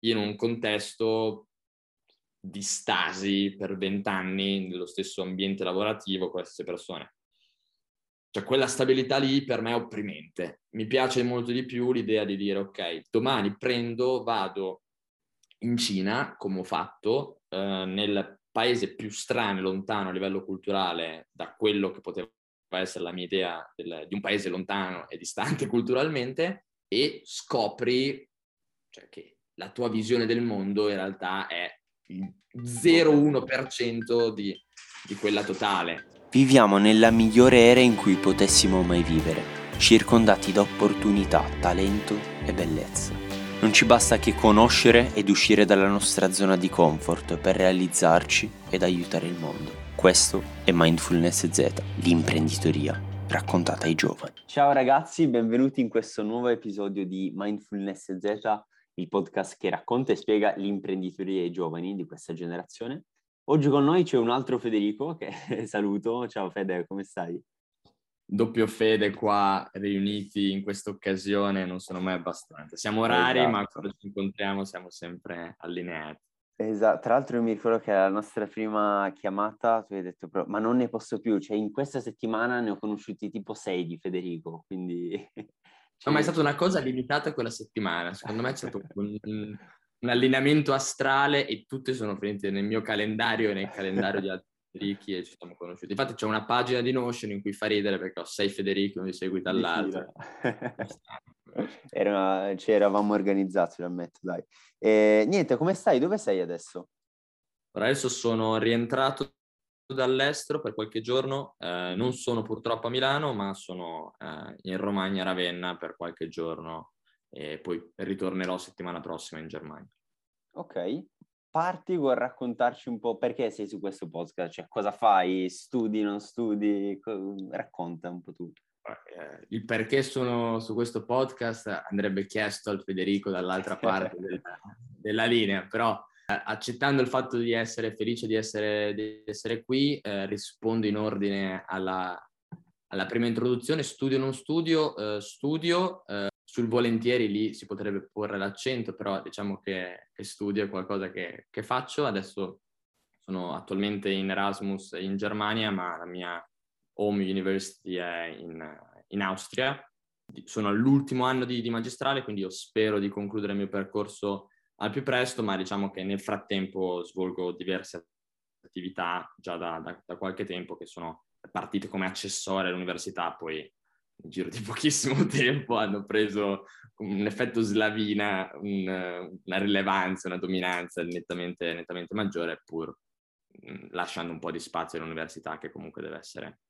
in un contesto di stasi per vent'anni nello stesso ambiente lavorativo con le stesse persone. Cioè quella stabilità lì per me è opprimente. Mi piace molto di più l'idea di dire ok, domani prendo, vado in Cina, come ho fatto, eh, nel paese più strano e lontano a livello culturale da quello che poteva essere la mia idea del, di un paese lontano e distante culturalmente e scopri cioè, che la tua visione del mondo in realtà è il 0,1% di, di quella totale. Viviamo nella migliore era in cui potessimo mai vivere, circondati da opportunità, talento e bellezza. Non ci basta che conoscere ed uscire dalla nostra zona di comfort per realizzarci ed aiutare il mondo. Questo è Mindfulness Z, l'imprenditoria raccontata ai giovani. Ciao ragazzi, benvenuti in questo nuovo episodio di Mindfulness Z il podcast che racconta e spiega l'imprenditoria ai giovani di questa generazione. Oggi con noi c'è un altro Federico che saluto. Ciao Fede, come stai? Doppio Fede qua riuniti in questa occasione non sono mai abbastanza. Siamo rari, esatto. ma quando ci incontriamo siamo sempre allineati. Esatto, tra l'altro io mi ricordo che alla nostra prima chiamata tu hai detto ma non ne posso più, cioè in questa settimana ne ho conosciuti tipo sei di Federico, quindi No, ma è stata una cosa limitata quella settimana. Secondo me è stato un, un, allineamento astrale e tutte sono finite nel mio calendario e nel calendario di altri Federici e ci siamo conosciuti. Infatti c'è una pagina di Notion in cui fa ridere perché ho sei Federici, uno di seguito all'altro. Era, ci eravamo organizzati, lo ammetto, dai. E, niente, come stai? Dove sei adesso? Adesso sono rientrato dall'estero per qualche giorno, eh, non sono purtroppo a Milano, ma sono eh, in Romagna, Ravenna per qualche giorno e poi ritornerò settimana prossima in Germania. Ok, parti con raccontarci un po' perché sei su questo podcast, cioè cosa fai, studi, non studi, co- racconta un po' tu. Eh, il perché sono su questo podcast andrebbe chiesto al Federico dall'altra parte del, della linea, però accettando il fatto di essere felice di essere, di essere qui, eh, rispondo in ordine alla, alla, prima introduzione, studio non studio, eh, studio, eh, sul volentieri lì si potrebbe porre l'accento, però diciamo che, che studio è qualcosa che, che, faccio, adesso sono attualmente in Erasmus in Germania, ma la mia home university è in, in Austria, sono all'ultimo anno di, di magistrale, quindi io spero di concludere il mio percorso al più presto, ma diciamo che nel frattempo svolgo diverse attività già da, da, da qualche tempo che sono partite come accessorie all'università, poi nel giro di pochissimo tempo hanno preso un effetto slavina, un, una rilevanza, una dominanza nettamente, nettamente maggiore, pur mh, lasciando un po' di spazio all'università che comunque deve essere,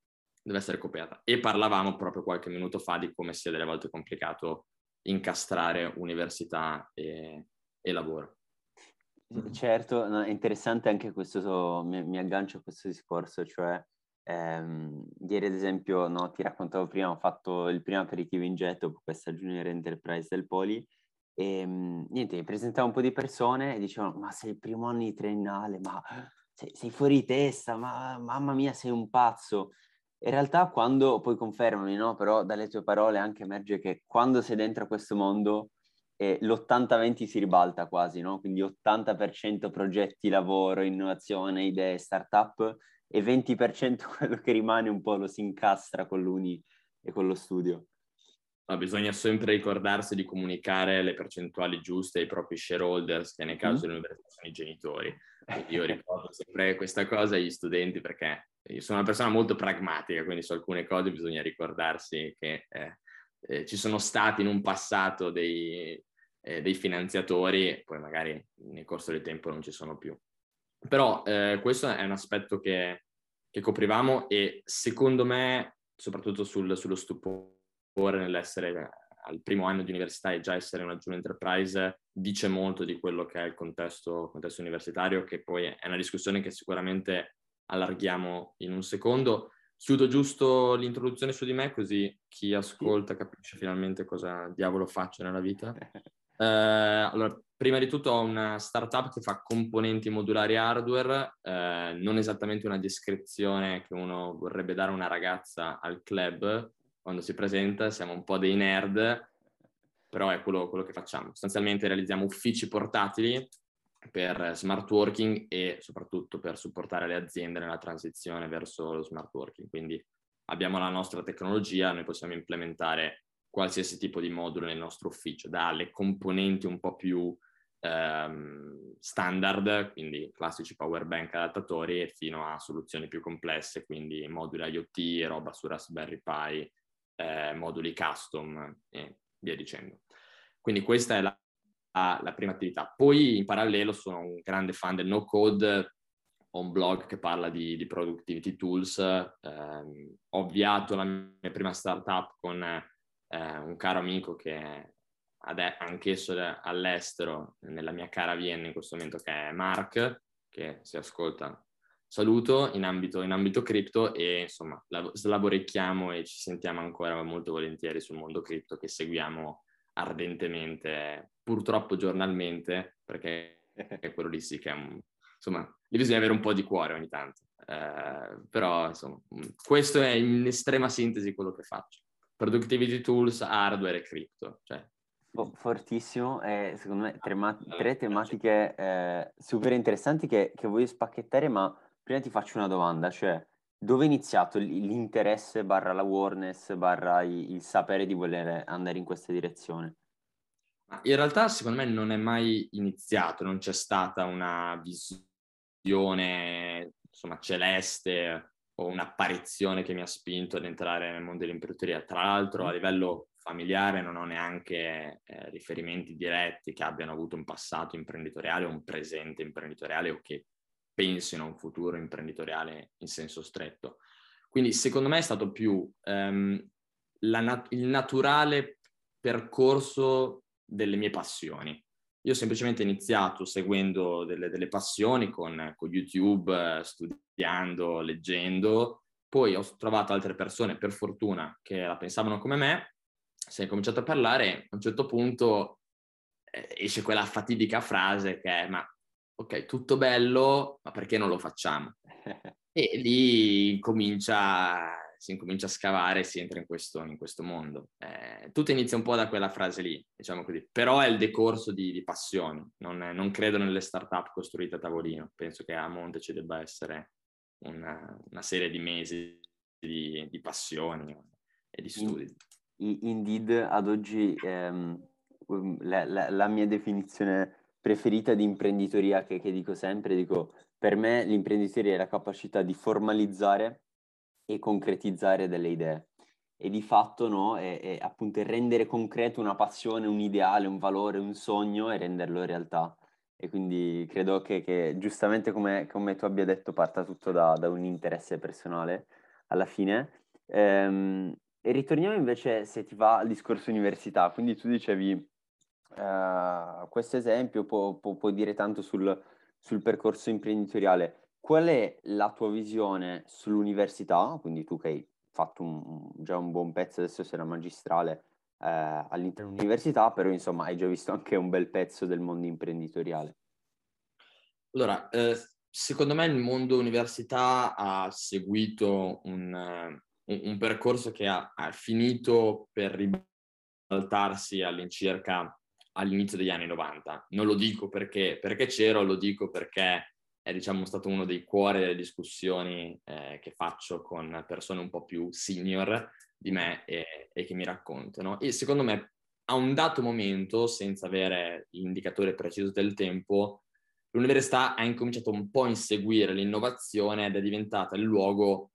deve essere coperta. E parlavamo proprio qualche minuto fa di come sia delle volte complicato incastrare università e, e lavoro. Certo, no, è interessante anche questo, mi, mi, aggancio a questo discorso, cioè ehm, ieri ad esempio, no, ti raccontavo prima, ho fatto il primo aperitivo in getto per questa Junior Enterprise del Poli e ehm, niente, mi presentavo un po' di persone e dicevano ma sei il primo anno di triennale, ma sei, sei fuori di testa, ma mamma mia sei un pazzo. In realtà quando poi confermano, no? però dalle tue parole anche emerge che quando sei dentro a questo mondo e l'80-20 si ribalta quasi, no? Quindi 80% progetti, lavoro, innovazione, idee, startup e 20% quello che rimane un po' lo si incastra con l'uni e con lo studio. No, bisogna sempre ricordarsi di comunicare le percentuali giuste ai propri shareholders, che nel caso mm. dell'università sono i genitori. io ricordo sempre questa cosa agli studenti perché io sono una persona molto pragmatica, quindi su alcune cose bisogna ricordarsi che eh, eh, ci sono stati in un passato dei, eh, dei finanziatori poi magari nel corso del tempo non ci sono più. Però eh, questo è un aspetto che, che, coprivamo e secondo me, soprattutto sul, sullo stupore nell'essere al primo anno di università e già essere una junior enterprise, dice molto di quello che è il contesto, contesto universitario, che poi è una discussione che sicuramente allarghiamo in un secondo. Chiudo giusto l'introduzione su di me, così chi ascolta capisce finalmente cosa diavolo faccio nella vita. Eh, allora, prima di tutto ho una startup che fa componenti modulari hardware, eh, non esattamente una descrizione che uno vorrebbe dare a una ragazza al club quando si presenta, siamo un po' dei nerd. però è quello, quello che facciamo. Sostanzialmente realizziamo uffici portatili per smart working e soprattutto per supportare le aziende nella transizione verso lo smart working. Quindi abbiamo la nostra tecnologia, noi possiamo implementare qualsiasi tipo di modulo nel nostro ufficio, dalle componenti un po' più ehm, standard, quindi classici power bank adattatori, fino a soluzioni più complesse, quindi moduli IoT, roba su Raspberry Pi, eh, moduli custom e via dicendo. Quindi questa è la, la, prima attività. Poi in parallelo sono un grande fan del no code, ho un blog che parla di, di productivity tools, eh, ho avviato la mia prima startup con eh, un caro amico che è anch'esso all'estero, nella mia cara Vienna in questo momento, che è Mark, che si ascolta saluto in ambito, in ambito cripto e insomma slaborecchiamo e ci sentiamo ancora molto volentieri sul mondo cripto che seguiamo ardentemente, purtroppo giornalmente, perché è quello lì sì che è un, insomma, lì bisogna avere un po' di cuore ogni tanto. Eh, però insomma, questo è in estrema sintesi quello che faccio. Productivity tools, hardware e cripto. Cioè. Fortissimo, e secondo me tre, ma- tre tematiche eh, super interessanti che, che voglio spacchettare, ma prima ti faccio una domanda, cioè dove è iniziato l'interesse barra l'awareness barra il sapere di voler andare in questa direzione? In realtà secondo me non è mai iniziato, non c'è stata una visione insomma celeste o un'apparizione che mi ha spinto ad entrare nel mondo dell'imprenditoria. Tra l'altro a livello familiare non ho neanche eh, riferimenti diretti che abbiano avuto un passato imprenditoriale o un presente imprenditoriale o che pensino a un futuro imprenditoriale in senso stretto. Quindi secondo me è stato più ehm, nat- il naturale percorso delle mie passioni. Io ho semplicemente iniziato seguendo delle, delle passioni con, con YouTube, studiando, leggendo, poi ho trovato altre persone, per fortuna, che la pensavano come me, si è cominciato a parlare, a un certo punto eh, esce quella fatidica frase che è ma ok, tutto bello, ma perché non lo facciamo? E lì comincia, si incomincia a scavare e si entra in questo, in questo mondo. Eh, tutto inizia un po' da quella frase lì, diciamo così, però è il decorso di, di passioni. Non, non, credo nelle start-up costruite a tavolino, penso che a monte ci debba essere una, una serie di mesi di, di, passioni e di studi. Indeed, ad oggi ehm, la, la, la mia definizione preferita di imprenditoria che, che dico sempre, dico, per me l'imprenditoria è la capacità di formalizzare e concretizzare delle idee e di fatto no, è, è appunto rendere concreto una passione, un ideale, un valore, un sogno e renderlo realtà. E quindi credo che, che giustamente come, come, tu abbia detto parta tutto da, da un interesse personale alla fine. Ehm, e ritorniamo invece, se ti va, al discorso università. Quindi tu dicevi Uh, questo esempio può, può, può, dire tanto sul, sul, percorso imprenditoriale. Qual è la tua visione sull'università? Quindi tu che hai fatto un, già un buon pezzo, adesso sei la magistrale eh, all'interno dell'università, però insomma hai già visto anche un bel pezzo del mondo imprenditoriale. Allora, eh, secondo me il mondo università ha seguito un, un, un percorso che ha, ha finito per ribaltarsi all'incirca all'inizio degli anni 90. Non lo dico perché, perché c'ero, lo dico perché è diciamo, stato uno dei cuori delle discussioni eh, che faccio con persone un po' più senior di me e, e, che mi raccontano. E secondo me a un dato momento, senza avere l'indicatore preciso del tempo, l'università ha incominciato un po' a inseguire l'innovazione ed è diventata il luogo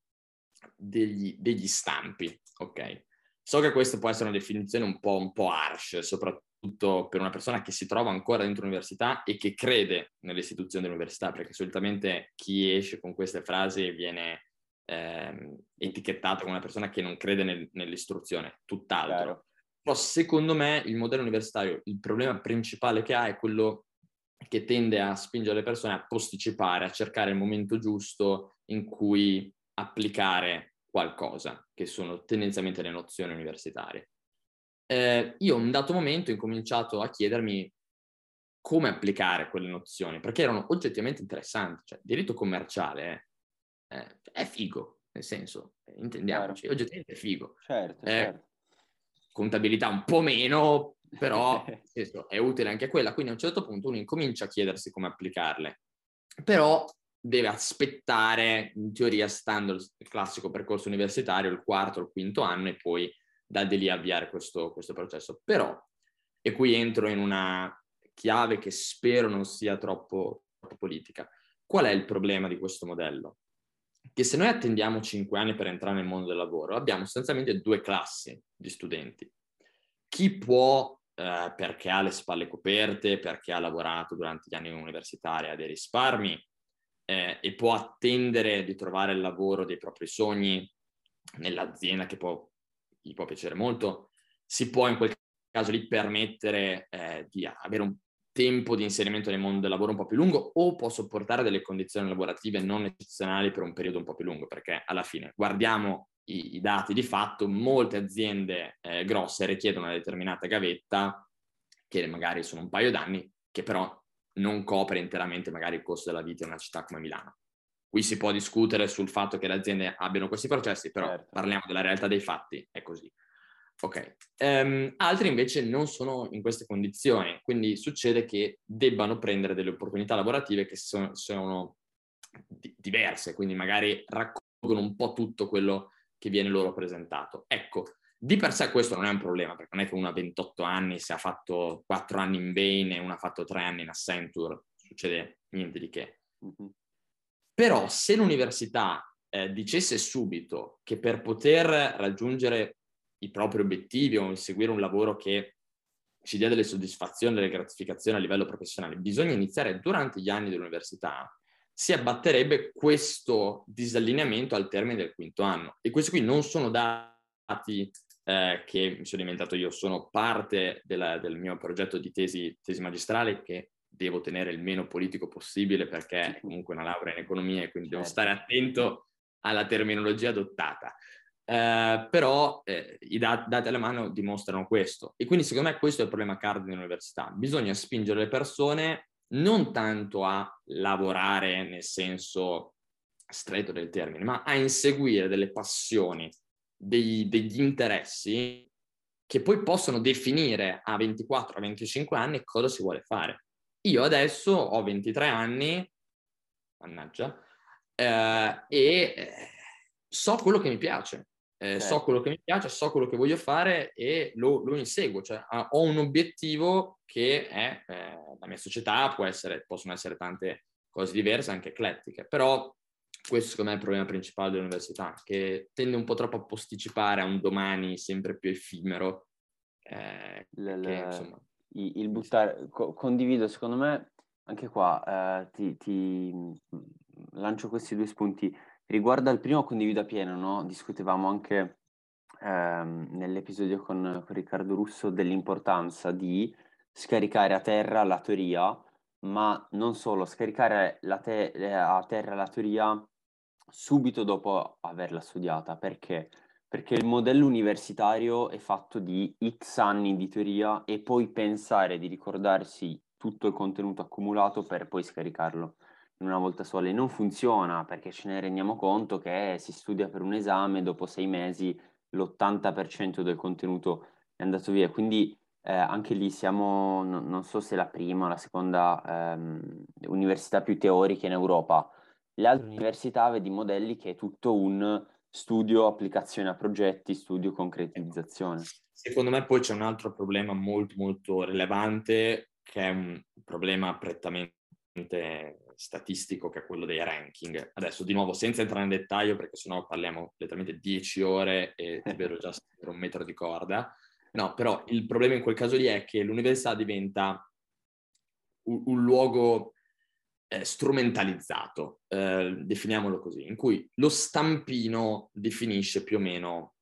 degli, degli stampi, ok? So che questa può essere una definizione un po', un po harsh, soprattutto soprattutto per una persona che si trova ancora dentro l'università e che crede nell'istituzione dell'università, perché solitamente chi esce con queste frasi viene eh, etichettato come una persona che non crede nel, nell'istruzione, tutt'altro. Claro. Però secondo me il modello universitario, il problema principale che ha è quello che tende a spingere le persone a posticipare, a cercare il momento giusto in cui applicare qualcosa, che sono tendenzialmente le nozioni universitarie eh, io a un dato momento ho incominciato a chiedermi come applicare quelle nozioni, perché erano oggettivamente interessanti. Cioè, diritto commerciale eh, è figo, nel senso, intendiamoci, certo. oggettivamente è figo. Certo, eh, certo. Contabilità un po' meno, però è utile anche quella, quindi a un certo punto uno incomincia a chiedersi come applicarle, però deve aspettare, in teoria, stando il classico percorso universitario, il quarto o il quinto anno e poi da di lì avviare questo, questo processo. Però, e qui entro in una chiave che spero non sia troppo, troppo politica, qual è il problema di questo modello? Che se noi attendiamo cinque anni per entrare nel mondo del lavoro, abbiamo sostanzialmente due classi di studenti. Chi può eh, perché ha le spalle coperte, perché ha lavorato durante gli anni universitari, ha dei risparmi eh, e può attendere di trovare il lavoro dei propri sogni nell'azienda che può, gli può piacere molto, si può in quel caso lì permettere eh, di avere un tempo di inserimento nel mondo del lavoro un po' più lungo o può sopportare delle condizioni lavorative non eccezionali per un periodo un po' più lungo, perché alla fine guardiamo i, i dati di fatto, molte aziende eh, grosse richiedono una determinata gavetta, che magari sono un paio d'anni, che però non copre interamente magari il costo della vita in una città come Milano. Qui si può discutere sul fatto che le aziende abbiano questi processi, però certo. parliamo della realtà dei fatti. Ok. Um, altri invece non sono in queste condizioni, quindi succede che debbano prendere delle opportunità lavorative che sono, sono di- diverse, quindi magari raccolgono un po' tutto quello che viene loro presentato. Ecco, di per sé questo non è un problema, perché non è che uno ha 28 anni, se ha fatto 4 anni in Bain e uno ha fatto 3 anni in Accenture, succede niente di che. Mm-hmm. Però se l'università eh, dicesse subito che per poter raggiungere i propri obiettivi o seguire un lavoro che ci dia delle soddisfazioni, delle gratificazioni a livello professionale, bisogna iniziare durante gli anni dell'università, si abbatterebbe questo disallineamento al termine del quinto anno. E questi qui non sono dati eh, che mi sono inventato io, sono parte della, del mio progetto di tesi, tesi magistrale che devo tenere il meno politico possibile perché è comunque una laurea in economia e quindi devo certo. stare attento alla terminologia adottata. Eh, però eh, i dat- dati alla mano dimostrano questo e quindi secondo me questo è il problema cardine dell'università. Bisogna spingere le persone non tanto a lavorare nel senso stretto del termine, ma a inseguire delle passioni, dei, degli interessi che poi possono definire a 24, a 25 anni cosa si vuole fare. Io adesso ho 23 anni, mannaggia, eh, e eh, so quello che mi piace. Eh, so quello che mi piace, so quello che voglio fare e lo, lo inseguo, cioè ho un obiettivo che è eh, la mia società, può essere, possono essere tante cose diverse, anche eclettiche, però questo secondo me è il problema principale dell'università, che tende un po' troppo a posticipare a un domani sempre più effimero. Eh, le, che, insomma, il, il buttare, co- condivido, secondo me, anche qua eh, ti, ti lancio questi due spunti Riguardo al primo condivido a pieno, no? discutevamo anche ehm, nell'episodio con, con Riccardo Russo dell'importanza di scaricare a terra la teoria, ma non solo, scaricare te- eh, a terra la teoria subito dopo averla studiata. Perché? Perché il modello universitario è fatto di X anni di teoria e poi pensare di ricordarsi tutto il contenuto accumulato per poi scaricarlo una volta sola e non funziona perché ce ne rendiamo conto che si studia per un esame, dopo sei mesi l'80% del contenuto è andato via. Quindi eh, anche lì siamo, no, non so se la prima o la seconda ehm, università più teorica in Europa. Le altre università vedi modelli che è tutto un studio, applicazione a progetti, studio, concretizzazione. Secondo me poi c'è un altro problema molto molto rilevante che è un problema prettamente statistico che è quello dei ranking. Adesso di nuovo senza entrare nel dettaglio perché sennò parliamo letteralmente 10 ore e vedo già per un metro di corda. No, però il problema in quel caso lì è che l'università diventa un, un luogo eh, strumentalizzato, eh, definiamolo così, in cui lo stampino definisce più o meno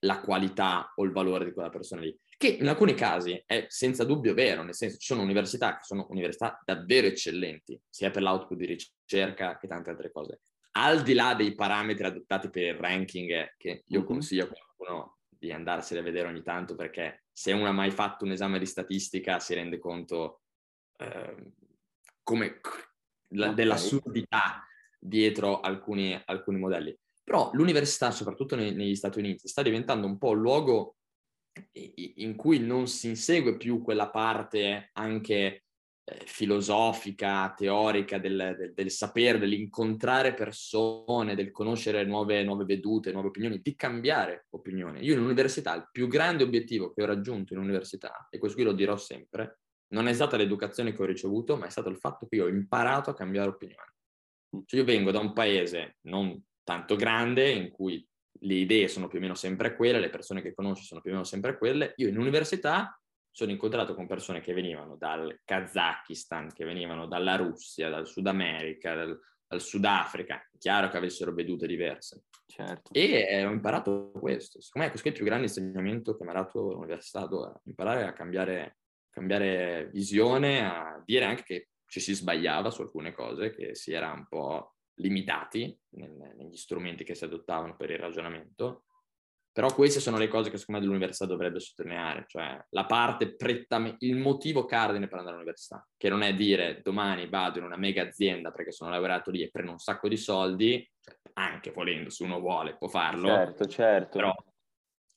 la qualità o il valore di quella persona lì che in alcuni casi è senza dubbio vero, nel senso ci sono università che sono università davvero eccellenti, sia per l'output di ricerca che tante altre cose. Al di là dei parametri adottati per il ranking, che io consiglio a qualcuno di andarsene a vedere ogni tanto, perché se uno ha mai fatto un esame di statistica si rende conto eh, come, la, dell'assurdità dietro alcuni, alcuni modelli. Però l'università, soprattutto nei, negli Stati Uniti, sta diventando un po' il luogo in cui non si insegue più quella parte anche eh, filosofica, teorica del, del, del, sapere, dell'incontrare persone, del conoscere nuove, nuove vedute, nuove opinioni, di cambiare opinione. Io in università, il più grande obiettivo che ho raggiunto in università, e questo qui lo dirò sempre, non è stata l'educazione che ho ricevuto, ma è stato il fatto che io ho imparato a cambiare opinione. Cioè io vengo da un paese non tanto grande in cui le idee sono più o meno sempre quelle, le persone che conosci sono più o meno sempre quelle. Io in università sono incontrato con persone che venivano dal Kazakistan, che venivano dalla Russia, dal Sud America, dal, dal Sudafrica, chiaro che avessero vedute diverse. Certo. E eh, ho imparato questo. Secondo me questo è il più grande insegnamento che mi ha dato l'università, imparare a cambiare, cambiare visione, a dire anche che ci si sbagliava su alcune cose, che si era un po' limitati nel, negli strumenti che si adottavano per il ragionamento. Però queste sono le cose che secondo me l'università dovrebbe sottolineare, cioè la parte prettamente, il motivo cardine per andare all'università, che non è dire domani vado in una mega azienda perché sono lavorato lì e prendo un sacco di soldi, cioè, anche volendo, se uno vuole può farlo. Certo, certo. Però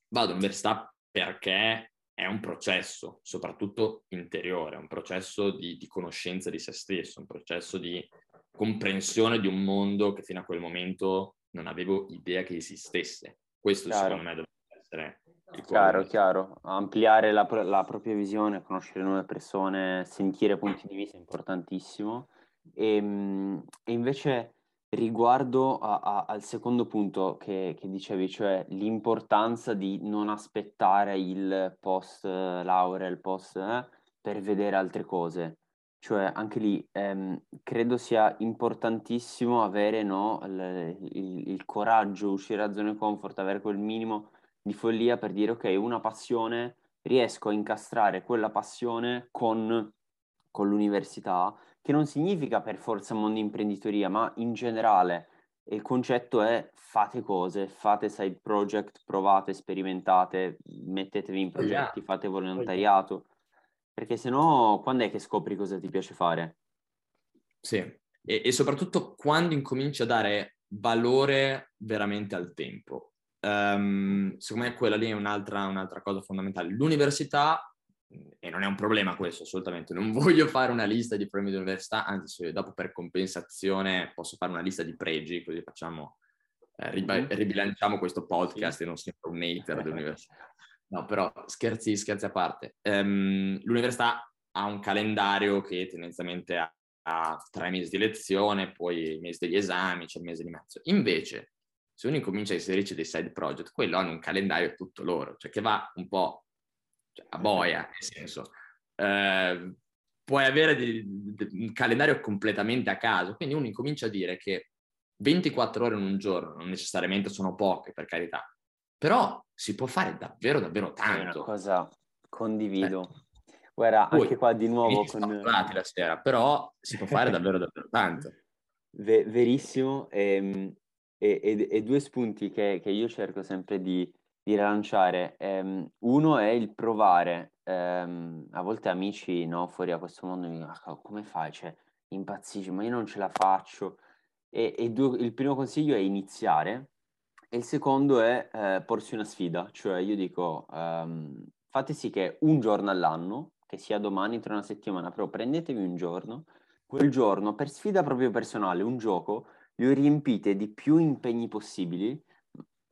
vado all'università perché è un processo, soprattutto interiore, un processo di, di conoscenza di se stesso, un processo di comprensione di un mondo che fino a quel momento non avevo idea che esistesse. Questo chiaro. secondo me dovrebbe essere il Chiaro, chiaro. Ampliare la, la, propria visione, conoscere nuove persone, sentire punti di vista è importantissimo. E, ehm, e invece riguardo a, a, al secondo punto che, che, dicevi, cioè l'importanza di non aspettare il post laurea, il post eh, per vedere altre cose. Cioè, anche lì ehm, credo sia importantissimo avere no, il, il, il, coraggio, uscire da zone comfort, avere quel minimo di follia per dire ok, una passione, riesco a incastrare quella passione con, con l'università, che non significa per forza mondo imprenditoria, ma in generale il concetto è fate cose, fate side project, provate, sperimentate, mettetevi in progetti, fate volontariato perché se no, quando è che scopri cosa ti piace fare? Sì, e, e soprattutto quando incominci a dare valore veramente al tempo. Um, secondo me quella lì è un'altra, un'altra cosa fondamentale. L'università, e non è un problema questo assolutamente, non voglio fare una lista di problemi di università, anzi dopo per compensazione posso fare una lista di pregi, così facciamo, eh, riba- ribilanciamo questo podcast sì. e non sempre un hater dell'università. No, però scherzi, scherzi a parte. Um, l'università ha un calendario che tendenzialmente ha, ha, tre mesi di lezione, poi i mesi degli esami, c'è il mese di mezzo. Invece, se uno incomincia a inserirci dei side project, quello hanno un calendario tutto loro, cioè che va un po' cioè, a boia, nel senso, eh, puoi avere di, di, un calendario completamente a caso, quindi uno incomincia a dire che 24 ore in un giorno non necessariamente sono poche, per carità, però si può fare davvero, davvero tanto. È una cosa condivido. Eh. Guarda, Poi, anche qua di nuovo con... la sera, però si può fare davvero, davvero tanto. Verissimo, ehm, e, e, e, due spunti che, che, io cerco sempre di, di rilanciare. Um, uno è il provare, um, a volte amici no, fuori a questo mondo mi dicono, ah, come fai? Cioè, impazzisci, ma io non ce la faccio. E, e due, il primo consiglio è iniziare, e il secondo è eh, porsi una sfida, cioè io dico um, fate sì che un giorno all'anno, che sia domani, tra una settimana, però prendetevi un giorno, quel giorno per sfida proprio personale, un gioco, lo riempite di più impegni possibili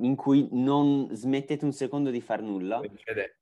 in cui non smettete un secondo di far nulla.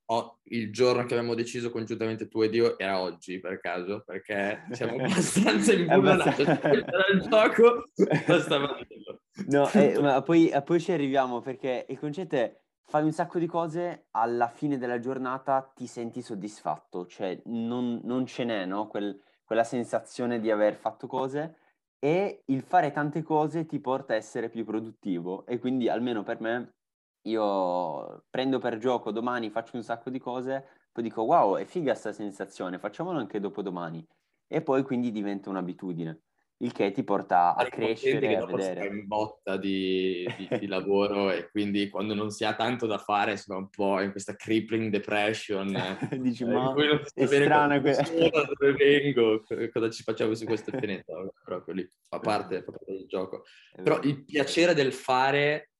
Oh, il giorno che abbiamo deciso congiuntamente tu ed io era oggi per caso, perché siamo abbastanza imbullanati. era il gioco, bastava No, eh, ma poi, eh, poi ci arriviamo perché il concetto è fai un sacco di cose, alla fine della giornata ti senti soddisfatto, cioè non, non ce n'è, no? Quel, quella sensazione di aver fatto cose e il fare tante cose ti porta a essere più produttivo e quindi almeno per me io prendo per gioco domani faccio un sacco di cose poi dico wow è figa sta sensazione facciamolo anche dopo domani e poi quindi diventa un'abitudine il che ti porta a crescere a vedere. in botta di, di, di lavoro e quindi quando non si ha tanto da fare si va un po' in questa crippling depression. Dici eh, ma è strana questa dove vengo cosa ci facciamo su questo pianeta proprio lì fa parte, fa parte del gioco. Però il piacere del fare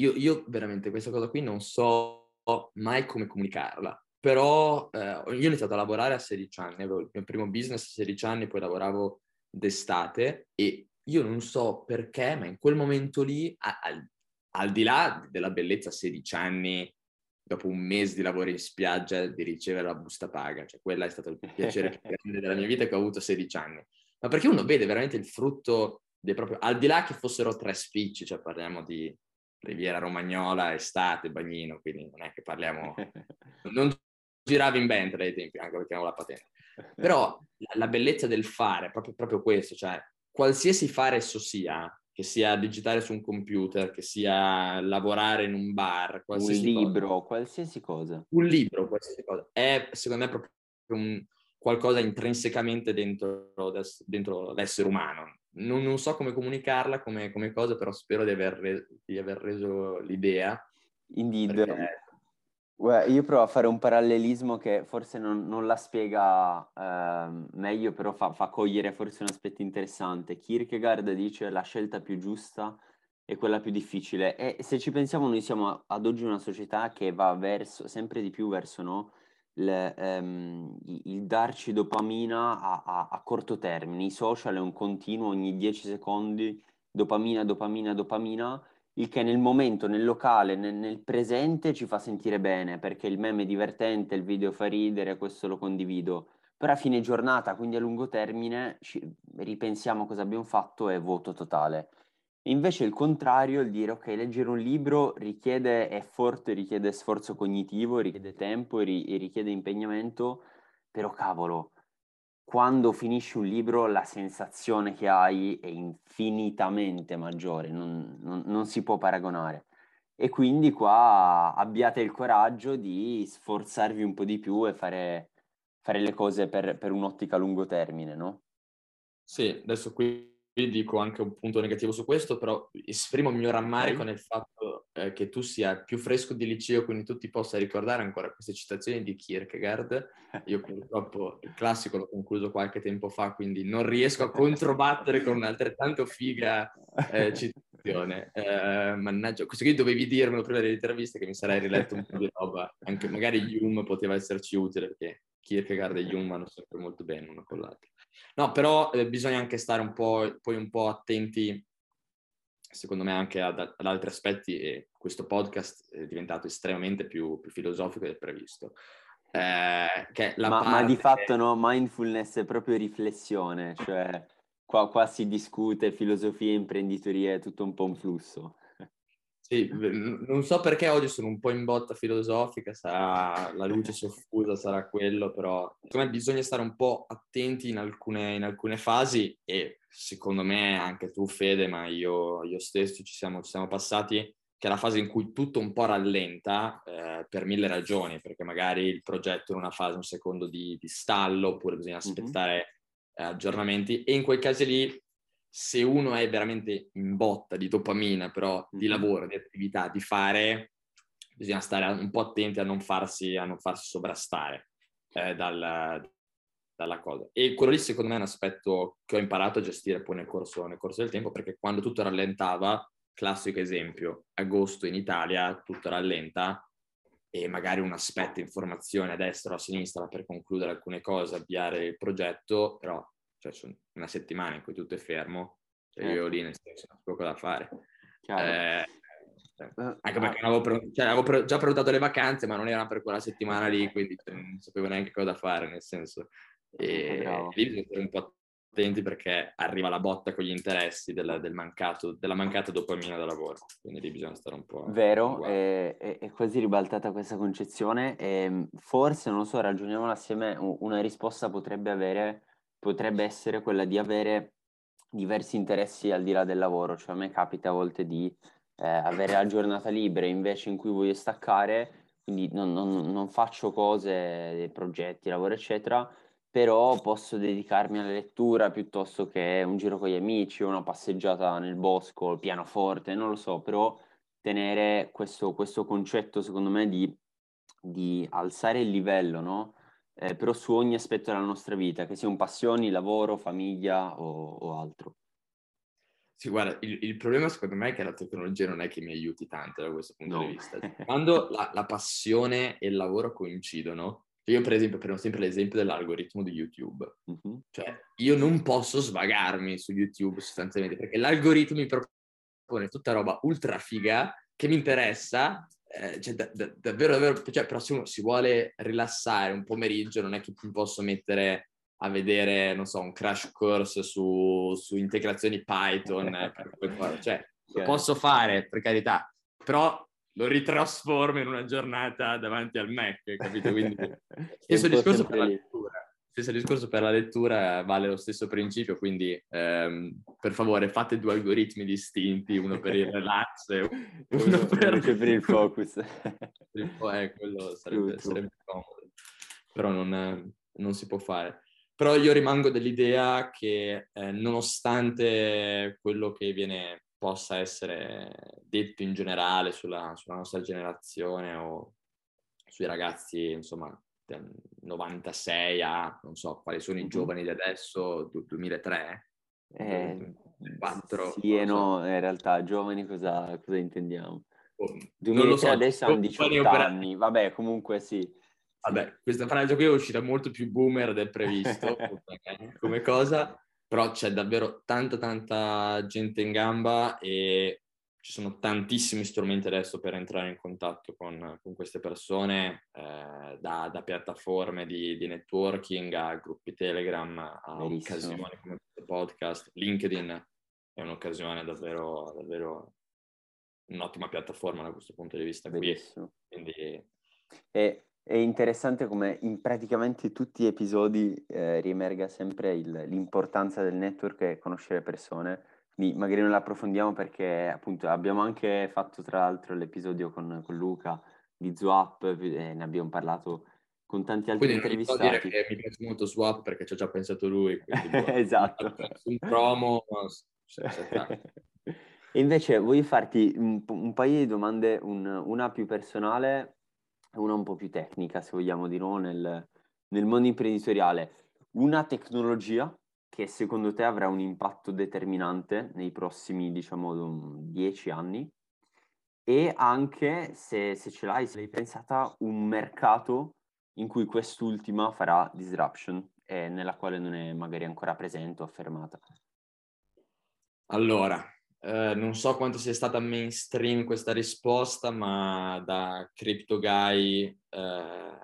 io, io veramente questa cosa qui non so mai come comunicarla. Però eh, io ho iniziato a lavorare a 16 anni, avevo il mio primo business a 16 anni, poi lavoravo d'estate e io non so perché, ma in quel momento lì, al, al di là della bellezza a 16 anni, dopo un mese di lavoro in spiaggia, di ricevere la busta paga, cioè quella è stato il piacere più grande della mia vita che ho avuto a 16 anni. Ma perché uno vede veramente il frutto del proprio, al di là che fossero tre spicci, cioè parliamo di Riviera Romagnola, estate, bagnino, quindi non è che parliamo, non giravi in Bentley ai tempi, anche perché avevo la patente. Però la, bellezza del fare è proprio, proprio questo, cioè qualsiasi fare esso sia, che sia digitare su un computer, che sia lavorare in un bar, un libro, cosa. qualsiasi cosa. Un libro, qualsiasi cosa. È secondo me proprio un, qualcosa intrinsecamente dentro, dentro l'essere umano. Non, non, so come comunicarla come, come, cosa, però spero di aver, re, di aver reso l'idea. Indeed. Perché io provo a fare un parallelismo che forse non, non la spiega eh, meglio, però fa, fa, cogliere forse un aspetto interessante. Kierkegaard dice la scelta più giusta è quella più difficile e se ci pensiamo noi siamo ad oggi una società che va verso, sempre di più verso no? il, ehm, il, darci dopamina a, a, a corto termine. I social è un continuo ogni 10 secondi, dopamina, dopamina, dopamina il che nel momento, nel locale, nel, nel, presente ci fa sentire bene, perché il meme è divertente, il video fa ridere, questo lo condivido. Però a fine giornata, quindi a lungo termine, ci, ripensiamo cosa abbiamo fatto e voto totale. Invece il contrario, il dire ok, leggere un libro richiede effort, richiede sforzo cognitivo, richiede tempo, richiede impegnamento, però cavolo, quando finisci un libro la sensazione che hai è infinitamente maggiore, non, non, non, si può paragonare. E quindi qua abbiate il coraggio di sforzarvi un po' di più e fare, fare le cose per, per un'ottica a lungo termine, no? Sì, adesso qui dico anche un punto negativo su questo, però esprimo il mio rammarico nel fatto eh, che tu sia più fresco di liceo, quindi tu ti possa ricordare ancora queste citazioni di Kierkegaard. Io purtroppo il classico l'ho concluso qualche tempo fa, quindi non riesco a controbattere con un'altrettanto figa eh, citazione. Eh, mannaggia, questo qui dovevi dirmelo prima dell'intervista che mi sarei riletto un po' di roba. Anche magari Hume poteva esserci utile, perché Kierkegaard e Hume vanno sempre molto bene uno con l'altro. No, però eh, bisogna anche stare un po', poi un po' attenti, secondo me, anche ad, ad, altri aspetti e questo podcast è diventato estremamente più, più filosofico del previsto. Eh, ma, parte... ma, di fatto no, mindfulness è proprio riflessione, cioè qua, qua si discute filosofia, imprenditoria, è tutto un po' un flusso. Sì, non so perché oggi sono un po' in botta filosofica, sarà la luce soffusa, sarà quello, però secondo me bisogna stare un po' attenti in alcune, in alcune fasi e secondo me anche tu Fede, ma io, io stesso ci siamo, ci siamo, passati, che è la fase in cui tutto un po' rallenta eh, per mille ragioni, perché magari il progetto è in una fase, un secondo di, di stallo, oppure bisogna aspettare mm-hmm. aggiornamenti e in quei casi lì se uno è veramente in botta di dopamina, però di lavoro, di attività, di fare, bisogna stare un po' attenti a non farsi, a non farsi sovrastare eh, dal, dalla cosa. E quello lì secondo me è un aspetto che ho imparato a gestire poi nel corso, nel corso del tempo, perché quando tutto rallentava, classico esempio, agosto in Italia tutto rallenta e magari un aspetto informazione a destra o a sinistra per concludere alcune cose, avviare il progetto, però cioè sono una settimana in cui tutto è fermo, cioè io lì nel senso non so cosa fare. Eh, eh, anche perché avevo, pre- cioè, avevo pre- già prenotato le vacanze, ma non era per quella settimana lì, quindi cioè, non sapevo neanche cosa fare, nel senso. E Bravo. lì bisogna stare un po' attenti perché arriva la botta con gli interessi della, del mancato, della mancata dopamina da lavoro, quindi lì bisogna stare un po'... Vero, è, è, è, quasi ribaltata questa concezione e forse, non lo so, ragioniamola assieme, una risposta potrebbe avere potrebbe essere quella di avere diversi interessi al di là del lavoro, cioè a me capita a volte di eh, avere la giornata libera invece in cui voglio staccare, quindi non, non, non faccio cose, progetti, lavoro eccetera, però posso dedicarmi alla lettura piuttosto che un giro con gli amici, una passeggiata nel bosco, il pianoforte, non lo so, però tenere questo, questo concetto secondo me di, di alzare il livello, no? Eh, però su ogni aspetto della nostra vita, che sia un passioni, lavoro, famiglia o, o altro. Sì, guarda, il, il, problema secondo me è che la tecnologia non è che mi aiuti tanto da questo punto no. di vista. Quando la, la, passione e il lavoro coincidono, io per esempio prendo sempre l'esempio dell'algoritmo di YouTube. Uh-huh. Cioè, io non posso svagarmi su YouTube sostanzialmente perché l'algoritmo mi propone tutta roba ultra figa che mi interessa eh, cioè, da, da, davvero, davvero, cioè, però se uno si vuole rilassare un pomeriggio non è che mi posso mettere a vedere, non so, un crash course su, su integrazioni Python, eh, cioè, lo posso fare, per carità, però lo ritrasformo in una giornata davanti al Mac, capito? Quindi, stesso discorso per la lettura. Stesso discorso per la lettura vale lo stesso principio, quindi ehm, per favore fate due algoritmi distinti, uno per il relax e uno per... per il focus. eh, quello sarebbe, sarebbe comodo, però non, non si può fare. Però io rimango dell'idea che eh, nonostante quello che viene, possa essere detto in generale sulla, sulla nostra generazione o sui ragazzi, insomma, 96 a, non so, quali sono i giovani di adesso, 2003? Eh, 4, sì e so. no, in realtà, giovani cosa, cosa intendiamo? 2003 non lo so, adesso hanno 18 anni, vabbè, comunque sì. Vabbè, questa frase qui è uscita molto più boomer del previsto come cosa, però c'è davvero tanta tanta gente in gamba e ci sono tantissimi strumenti adesso per entrare in contatto con, con queste persone, eh, da, da, piattaforme di, di, networking a gruppi Telegram, a occasioni come questo podcast. LinkedIn è un'occasione davvero, davvero un'ottima piattaforma da questo punto di vista. Quindi... E è interessante come in praticamente tutti gli episodi eh, riemerga sempre il, l'importanza del network e conoscere persone. Quindi magari non l'approfondiamo perché appunto abbiamo anche fatto tra l'altro l'episodio con, con Luca di Zwap e ne abbiamo parlato con tanti altri quindi intervistati. Quindi dire che mi piace molto Swap perché ci ha già pensato lui. esatto. Un promo. e invece voglio farti un, un paio di domande, un, una più personale una un po' più tecnica, se vogliamo di no, nel, nel mondo imprenditoriale. Una tecnologia che secondo te avrà un impatto determinante nei prossimi, diciamo, dieci anni e anche, se, se ce l'hai, se l'hai pensata, un mercato in cui quest'ultima farà disruption e nella quale non è magari ancora presente o affermata. Allora, eh, non so quanto sia stata mainstream questa risposta, ma da Crypto Guy eh,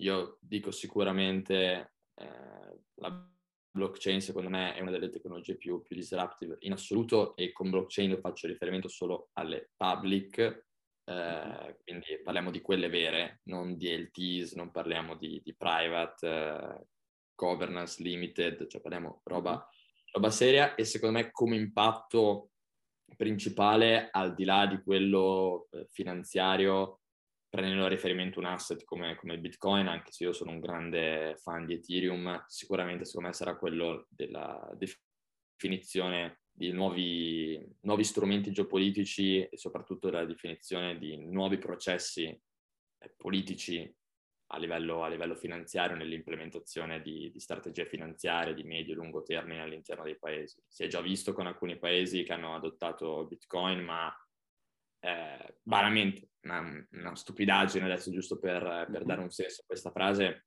io dico sicuramente eh, la blockchain secondo me è una delle tecnologie più, più disruptive in assoluto e con blockchain faccio riferimento solo alle public, eh, quindi parliamo di quelle vere, non di LTs, non parliamo di, di private, eh, governance limited, cioè parliamo roba, roba seria e secondo me come impatto principale, al di là di quello eh, finanziario, prendendo a riferimento un asset come, come, Bitcoin, anche se io sono un grande fan di Ethereum, sicuramente secondo me sarà quello della definizione di nuovi, nuovi strumenti geopolitici e soprattutto della definizione di nuovi processi eh, politici a livello, a livello finanziario nell'implementazione di, di, strategie finanziarie di medio e lungo termine all'interno dei paesi. Si è già visto con alcuni paesi che hanno adottato Bitcoin, ma eh, veramente una, una, stupidaggine adesso giusto per, per mm-hmm. dare un senso a questa frase.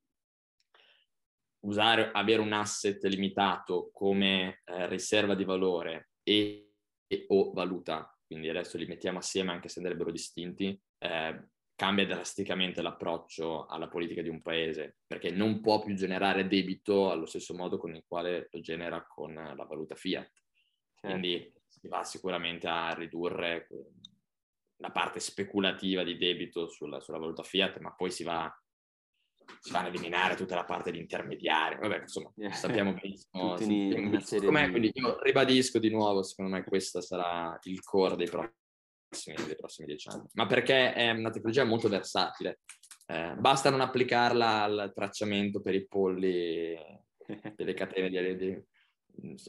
Usare, avere un asset limitato come eh, riserva di valore e, e, o valuta, quindi adesso li mettiamo assieme anche se andrebbero distinti, eh, cambia drasticamente l'approccio alla politica di un paese, perché non può più generare debito allo stesso modo con il quale lo genera con la valuta fiat. Certo. Quindi si va sicuramente a ridurre la parte speculativa di debito sulla, sulla valuta fiat, ma poi si va, si va, ad eliminare tutta la parte di intermediari. Vabbè, insomma, sappiamo benissimo. sappiamo benissimo di... Quindi io ribadisco di nuovo, secondo me questo sarà il core dei prossimi prossimi, dei prossimi dieci anni, ma perché è una tecnologia molto versatile. Eh, basta non applicarla al tracciamento per i polli delle catene di, di,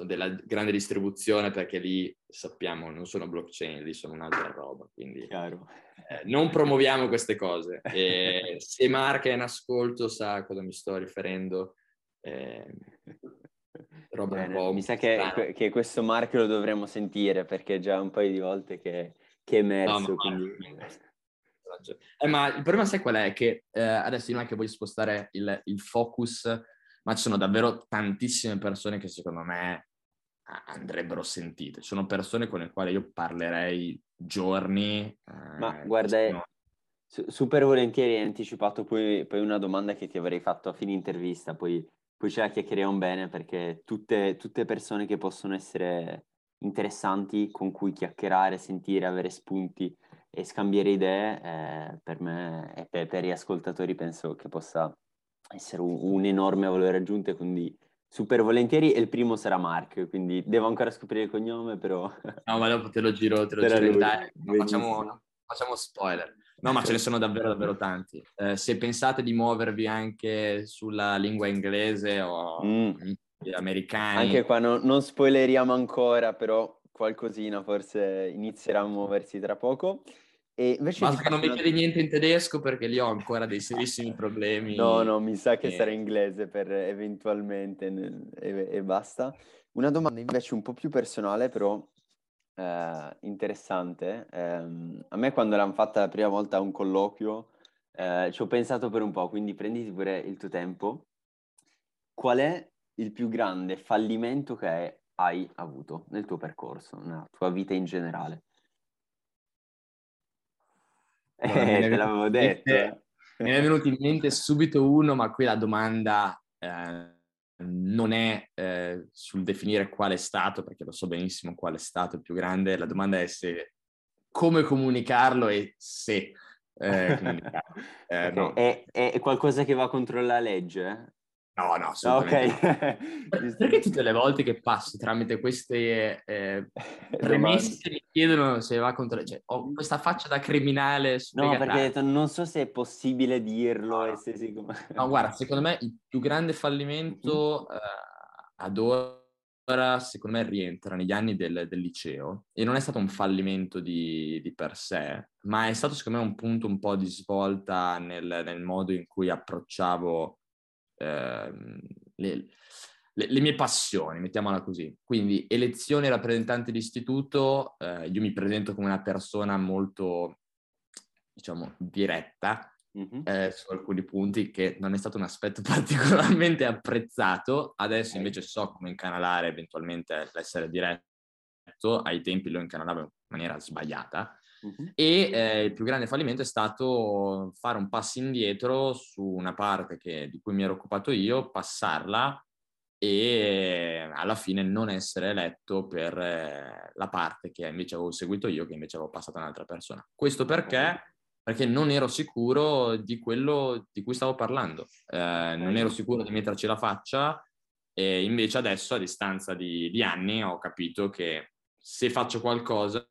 della grande distribuzione perché lì sappiamo non sono blockchain, lì sono un'altra roba. Quindi eh, non promuoviamo queste cose. E se Mark è in ascolto sa a cosa mi sto riferendo. Eh, roba Bene, un po'... Mi sa che, che, questo marchio lo dovremmo sentire perché è già un paio di volte che, che è emerso. No, ma, quindi... eh, ma il problema sai qual è? Che eh, adesso non è che voglio spostare il, il focus, ma ci sono davvero tantissime persone che secondo me andrebbero sentite. Sono persone con le quali io parlerei giorni. Eh, Ma guarda, sono... super volentieri hai anticipato poi, poi, una domanda che ti avrei fatto a fine intervista, poi, poi ce la chiacchieriamo bene perché tutte, tutte persone che possono essere interessanti con cui chiacchierare, sentire, avere spunti e scambiare idee, eh, per me e per, per, gli ascoltatori penso che possa essere un, enorme valore aggiunto e quindi super volentieri e il primo sarà Mark, quindi devo ancora scoprire il cognome, però... No, ma dopo te lo giro, te lo giro in no, facciamo, facciamo, spoiler. No, ma ce ne sono davvero, davvero tanti. Eh, se pensate di muovervi anche sulla lingua inglese o mm. americani... Anche qua no, non spoileriamo ancora, però qualcosina forse inizierà a muoversi tra poco. E invece Basta che non mi chiedi niente in tedesco perché lì ho ancora dei serissimi problemi. No, no, mi sa che e... sarà inglese per eventualmente e, e, basta. Una domanda invece un po' più personale, però eh, interessante. Eh, a me quando l'hanno fatta la prima volta a un colloquio eh, ci ho pensato per un po', quindi prenditi pure il tuo tempo. Qual è il più grande fallimento che hai avuto nel tuo percorso, nella tua vita in generale? Eh, te l'avevo detto. Mente, me ne è venuto in mente subito uno, ma qui la domanda eh, non è eh, sul definire quale stato, perché lo so benissimo quale stato è più grande, la domanda è se come comunicarlo e se eh, comunicarlo. Eh, no. è, è, qualcosa che va contro la legge? No, no, assolutamente. Ok. Perché tutte le volte che passo tramite queste eh, premesse mi chiedono se va contro... Cioè, ho questa faccia da criminale No, perché non so se è possibile dirlo no. e se come... No, guarda, secondo me il più grande fallimento uh, ad ora, secondo me, rientra negli anni del, del, liceo e non è stato un fallimento di, di, per sé, ma è stato, secondo me, un punto un po' di svolta nel, nel modo in cui approcciavo Ehm, le, le, le, mie passioni, mettiamola così. Quindi elezione rappresentante di istituto, eh, io mi presento come una persona molto, diciamo, diretta mm-hmm. eh, su alcuni punti, che non è stato un aspetto particolarmente apprezzato. Adesso invece so come incanalare eventualmente l'essere diretto. Ai tempi lo incanalavo in maniera sbagliata. Uh-huh. E eh, il più grande fallimento è stato fare un passo indietro su una parte che, di cui mi ero occupato io, passarla e alla fine non essere eletto per eh, la parte che invece avevo seguito io, che invece avevo passato a un'altra persona. Questo perché? Perché non ero sicuro di quello di cui stavo parlando, eh, non ero sicuro di metterci la faccia e invece adesso, a distanza di, di anni, ho capito che se faccio qualcosa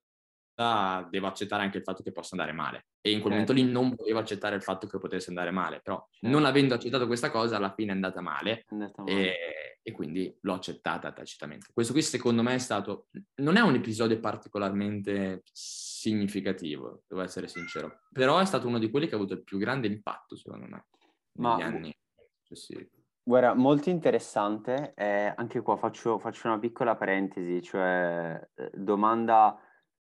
devo accettare anche il fatto che possa andare male. E in quel certo. momento lì non volevo accettare il fatto che potesse andare male, però certo. non avendo accettato questa cosa, alla fine è andata male, è andata male. E, e, quindi l'ho accettata tacitamente. Questo qui secondo me è stato, non è un episodio particolarmente significativo, devo essere sincero, però è stato uno di quelli che ha avuto il più grande impatto, secondo me, negli Ma... anni successivi. Guarda, molto interessante, eh, anche qua faccio, faccio, una piccola parentesi, cioè eh, domanda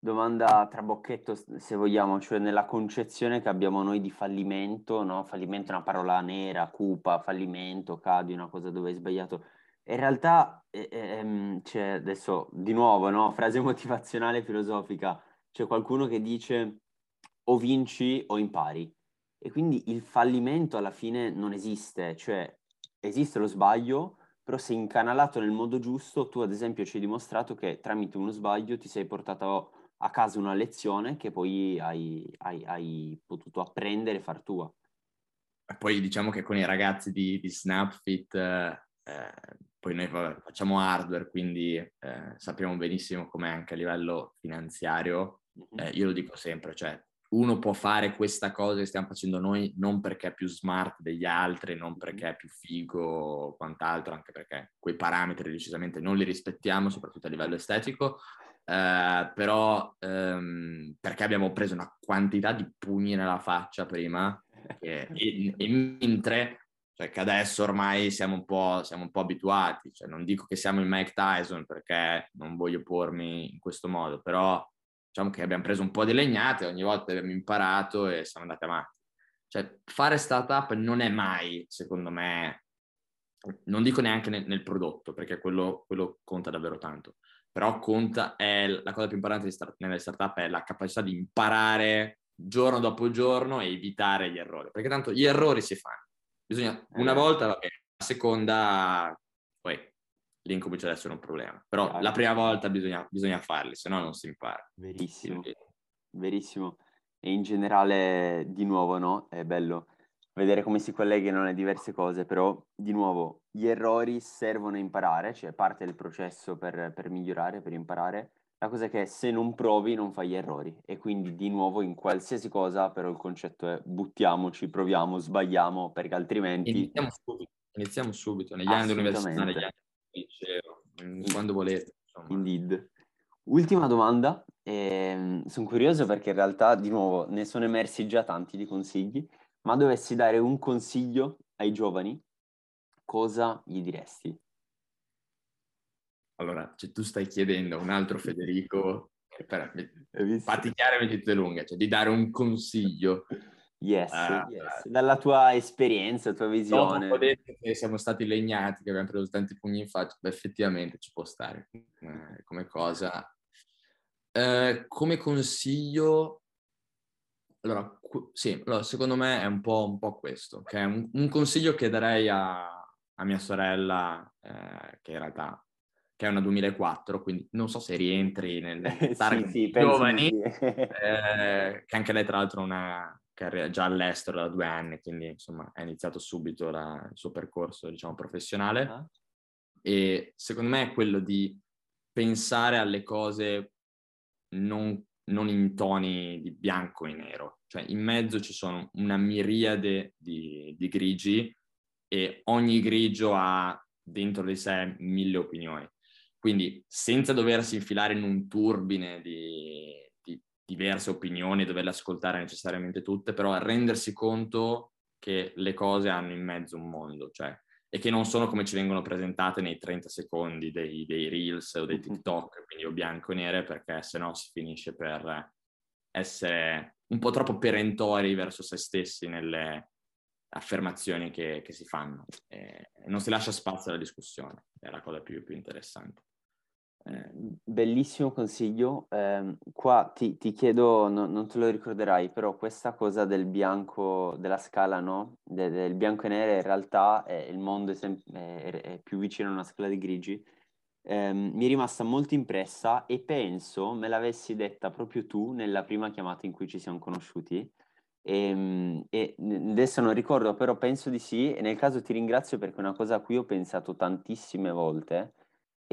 domanda trabocchetto, se vogliamo, cioè nella concezione che abbiamo noi di fallimento, no? Fallimento è una parola nera, cupa, fallimento, cadi, una cosa dove hai sbagliato. In realtà, eh, ehm, c'è adesso di nuovo, no? Frase motivazionale filosofica, c'è qualcuno che dice o vinci o impari. E quindi il fallimento alla fine non esiste, cioè esiste lo sbaglio, però se incanalato nel modo giusto, tu ad esempio ci hai dimostrato che tramite uno sbaglio ti sei portato a casa una lezione che poi hai, hai, hai potuto apprendere e far tua. Poi diciamo che con i ragazzi di, di Snapfit, eh, poi noi facciamo hardware, quindi eh, sappiamo benissimo come anche a livello finanziario, mm-hmm. eh, io lo dico sempre, cioè uno può fare questa cosa che stiamo facendo noi non perché è più smart degli altri, non perché è più figo o quant'altro, anche perché quei parametri decisamente non li rispettiamo, soprattutto a livello estetico, eh, però ehm, perché abbiamo preso una quantità di pugni nella faccia prima e, e, e mentre cioè che adesso ormai siamo un po', siamo un po abituati, cioè, non dico che siamo il Mike Tyson perché non voglio pormi in questo modo, però diciamo che abbiamo preso un po' di legnate, ogni volta abbiamo imparato e siamo andati avanti. Cioè, fare startup non è mai, secondo me, non dico neanche nel, nel prodotto, perché quello, quello, conta davvero tanto, però conta, è la cosa più importante start, nelle startup è la capacità di imparare giorno dopo giorno e evitare gli errori, perché tanto gli errori si fanno. Bisogna, una eh. volta va bene, la seconda, poi lì incomincia ad essere un problema. Però la prima volta bisogna, bisogna farli, se no non si impara. Verissimo, verissimo. E in generale, di nuovo, no? È bello vedere come si collegano le diverse cose, però di nuovo gli errori servono a imparare, cioè parte del processo per, per migliorare, per imparare. La cosa è che se non provi non fai gli errori e quindi di nuovo in qualsiasi cosa però il concetto è buttiamoci, proviamo, sbagliamo perché altrimenti... Iniziamo subito, iniziamo subito negli anni dell'università, negli anni del liceo, quando volete. Insomma. Indeed. Ultima domanda, eh, sono curioso perché in realtà di nuovo ne sono emersi già tanti di consigli, ma dovessi dare un consiglio ai giovani, cosa gli diresti? Allora, cioè, tu stai chiedendo a un altro Federico, per, fatti chiare e mettete lunga, cioè di dare un consiglio. Yes, uh, yes, dalla tua esperienza, tua visione. Dopo detto che siamo stati legnati, che abbiamo preso tanti pugni in faccia, beh, effettivamente ci può stare eh, come cosa. Eh, come consiglio, allora, sì, allora, secondo me è un po', un po questo, che è un, un, consiglio che darei a, a mia sorella, eh, che in realtà che è una 2004, quindi non so se rientri nel target sì, sì, giovani, sì. eh, che anche lei tra l'altro ha una carriera già all'estero da due anni, quindi insomma ha iniziato subito la, il suo percorso diciamo professionale uh-huh. e secondo me è quello di pensare alle cose non non in toni di bianco e nero, cioè in mezzo ci sono una miriade di, di grigi e ogni grigio ha dentro di sé mille opinioni. Quindi senza doversi infilare in un turbine di, di diverse opinioni, doverle ascoltare necessariamente tutte, però rendersi conto che le cose hanno in mezzo un mondo, cioè e che non sono come ci vengono presentate nei 30 secondi dei, dei Reels o dei TikTok, quindi o bianco e nere, perché se no si finisce per essere un po' troppo perentori verso se stessi nelle affermazioni che, che si fanno. E non si lascia spazio alla discussione, è la cosa più, più interessante. Eh, bellissimo consiglio. Eh, qua ti, ti chiedo, no, non te lo ricorderai, però questa cosa del bianco, della scala, no? De, del bianco e nero, in realtà è, il mondo è, sem- è, è, più vicino a una scala di grigi. Eh, mi è rimasta molto impressa e penso me l'avessi detta proprio tu nella prima chiamata in cui ci siamo conosciuti. E, ehm, e adesso non ricordo, però penso di sì. E nel caso ti ringrazio perché è una cosa a cui ho pensato tantissime volte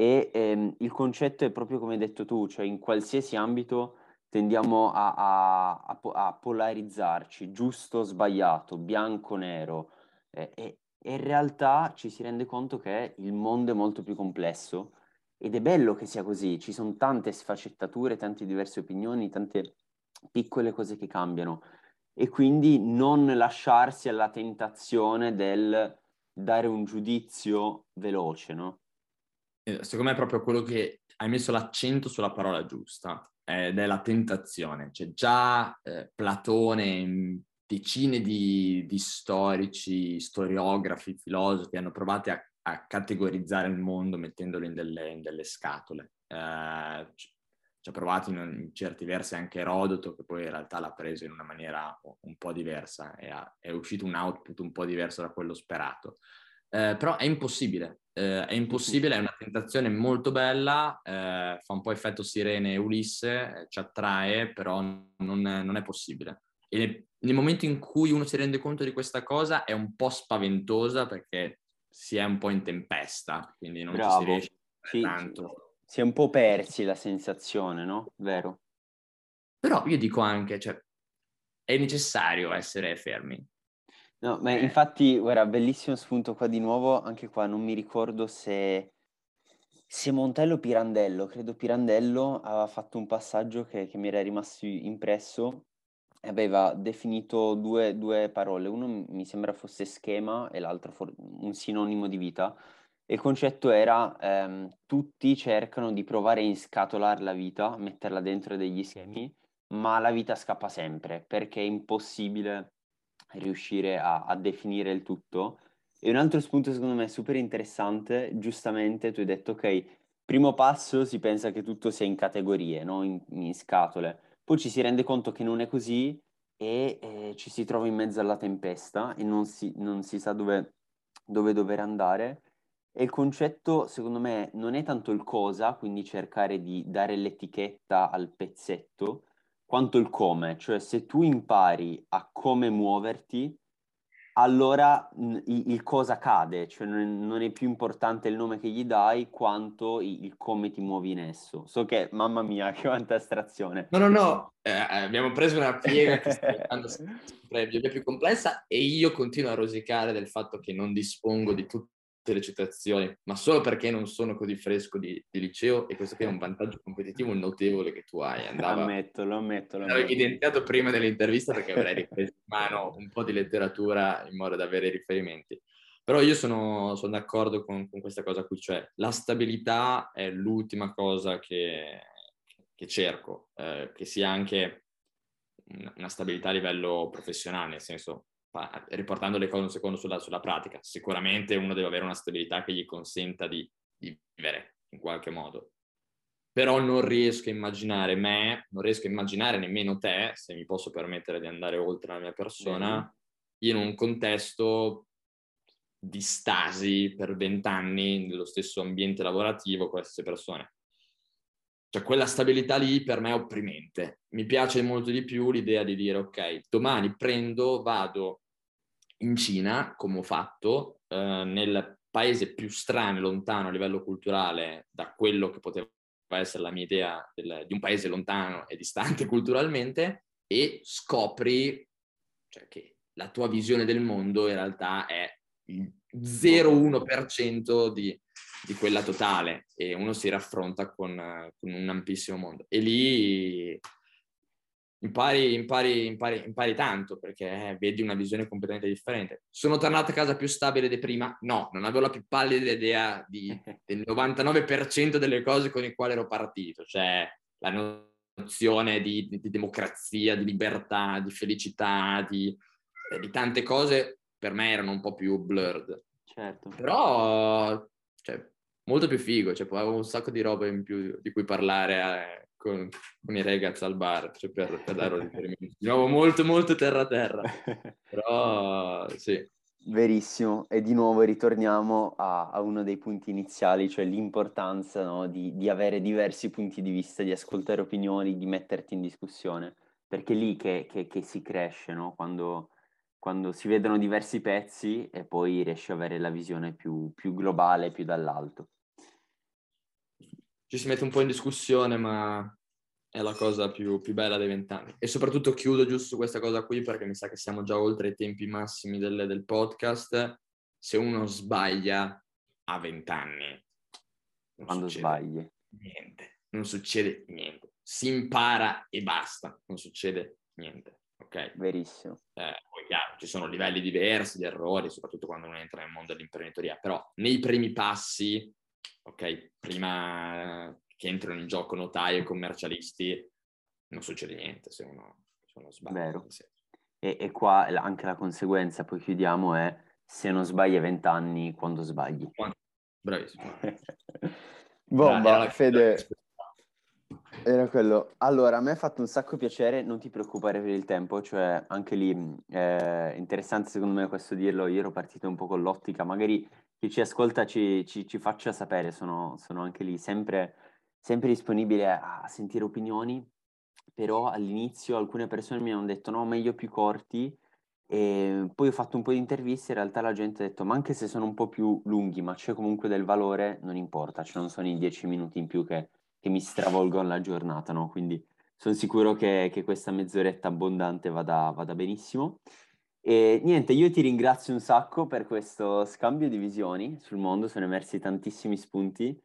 e ehm, il concetto è proprio come hai detto tu, cioè in qualsiasi ambito tendiamo a, a, a, a polarizzarci, giusto, sbagliato, bianco, nero, eh, e, e, in realtà ci si rende conto che il mondo è molto più complesso ed è bello che sia così, ci sono tante sfaccettature, tante diverse opinioni, tante piccole cose che cambiano e quindi non lasciarsi alla tentazione del dare un giudizio veloce, no? Eh, secondo me è proprio quello che hai messo l'accento sulla parola giusta ed è la tentazione. Cioè già eh, Platone, decine di, di, storici, storiografi, filosofi hanno provato a, a, categorizzare il mondo mettendolo in delle, in delle scatole. Eh, ci ha provato in, in, certi versi anche Erodoto, che poi in realtà l'ha preso in una maniera un po' diversa e ha, è uscito un output un po' diverso da quello sperato. Eh, però è impossibile, eh, è impossibile, è una tentazione molto bella, eh, fa un po' effetto sirene Ulisse, ci attrae, però non è, non è possibile. E nel, nel, momento in cui uno si rende conto di questa cosa è un po' spaventosa perché si è un po' in tempesta, quindi non Bravo. ci si riesce sì, tanto. Si è un po' persi la sensazione, no? Vero? Però io dico anche, cioè, è necessario essere fermi. No, ma eh. infatti, guarda, bellissimo spunto qua di nuovo, anche qua non mi ricordo se, se Montello o Pirandello, credo Pirandello aveva fatto un passaggio che, che mi era rimasto impresso, aveva definito due, due parole, uno mi sembra fosse schema e l'altro for- un sinonimo di vita. il concetto era ehm, tutti cercano di provare a inscatolare la vita, metterla dentro degli schemi, ma la vita scappa sempre perché è impossibile riuscire a, a definire il tutto. E un altro spunto secondo me super interessante, giustamente tu hai detto ok, primo passo si pensa che tutto sia in categorie, no? in, in scatole poi ci si rende conto che non è così e eh, ci si trova in mezzo alla tempesta e non si, non si sa dove, dove dover andare. E il concetto, secondo me, non è tanto il cosa, quindi cercare di dare l'etichetta al pezzetto, quanto il come. Cioè, se tu impari a come muoverti, allora il, cosa cade, cioè non è, più importante il nome che gli dai quanto il, come ti muovi in esso. So che, mamma mia, che quanta astrazione. No, no, no, eh, abbiamo preso una piega che sta diventando sempre più complessa e io continuo a rosicare del fatto che non dispongo di tutto tutte le citazioni, ma solo perché non sono così fresco di, di, liceo e questo qui è un vantaggio competitivo notevole che tu hai. Andava, ammetto, lo ammetto. Lo L'avevo evidenziato prima dell'intervista perché avrei ripreso in mano un po' di letteratura in modo da avere i riferimenti. Però io sono, sono d'accordo con, con, questa cosa qui, cioè la stabilità è l'ultima cosa che, che cerco, eh, che sia anche una stabilità a livello professionale, nel senso riportando le cose un secondo sulla, sulla, pratica, sicuramente uno deve avere una stabilità che gli consenta di, di, vivere in qualche modo. Però non riesco a immaginare me, non riesco a immaginare nemmeno te, se mi posso permettere di andare oltre la mia persona, mm-hmm. in un contesto di stasi per vent'anni nello stesso ambiente lavorativo con le stesse persone. Cioè quella stabilità lì per me è opprimente. Mi piace molto di più l'idea di dire ok, domani prendo, vado in Cina, come ho fatto, eh, nel paese più strano e lontano a livello culturale da quello che poteva essere la mia idea del, di un paese lontano e distante culturalmente e scopri cioè, che la tua visione del mondo in realtà è il 0,1% di, di quella totale e uno si raffronta con, con un ampissimo mondo. E lì impari, impari, impari, impari tanto perché vedi una visione completamente differente. Sono tornato a casa più stabile di prima? No, non avevo la più pallida idea di, del 99% delle cose con le quali ero partito, cioè la nozione di, di, democrazia, di libertà, di felicità, di, di, tante cose per me erano un po' più blurred. Certo. Però, cioè, molto più figo, cioè, avevo un sacco di robe in più di cui parlare. Eh con, con, i ragazzi al bar, cioè per, per dare un riferimento. Di nuovo molto molto terra terra, però sì. Verissimo, e di nuovo ritorniamo a, a uno dei punti iniziali, cioè l'importanza no, di, di, avere diversi punti di vista, di ascoltare opinioni, di metterti in discussione, perché è lì che, che, che si cresce, no? quando, quando, si vedono diversi pezzi e poi riesci ad avere la visione più, più globale, più dall'alto ci si mette un po' in discussione, ma è la cosa più, più bella dei vent'anni. E soprattutto chiudo giusto su questa cosa qui perché mi sa che siamo già oltre i tempi massimi del, del podcast. Se uno sbaglia a vent'anni, quando sbagli, niente, non succede niente. Si impara e basta, non succede niente. Ok? Verissimo. Eh, poi chiaro, ci sono livelli diversi di errori, soprattutto quando uno entra nel mondo dell'imprenditoria, però nei primi passi ok? Prima che entrano in gioco notai e commercialisti, non succede niente se uno, se uno sbaglia. E, e, qua anche la conseguenza, poi chiudiamo, è se non sbagli a 20 anni, quando sbagli. Bravissimo. Bomba, Fede. Era quello. Allora, a me ha fatto un sacco piacere, non ti preoccupare per il tempo, cioè anche lì è interessante secondo me questo dirlo, io ero partito un po' con l'ottica, magari chi ci ascolta ci, ci, ci faccia sapere, sono, sono anche lì sempre, sempre, disponibile a sentire opinioni, però all'inizio alcune persone mi hanno detto no, meglio più corti, e poi ho fatto un po' di interviste, in realtà la gente ha detto ma anche se sono un po' più lunghi, ma c'è comunque del valore, non importa, cioè non sono i dieci minuti in più che, che mi stravolgono la giornata, no? Quindi sono sicuro che, che questa mezz'oretta abbondante vada, vada benissimo. E niente, io ti ringrazio un sacco per questo scambio di visioni sul mondo, sono emersi tantissimi spunti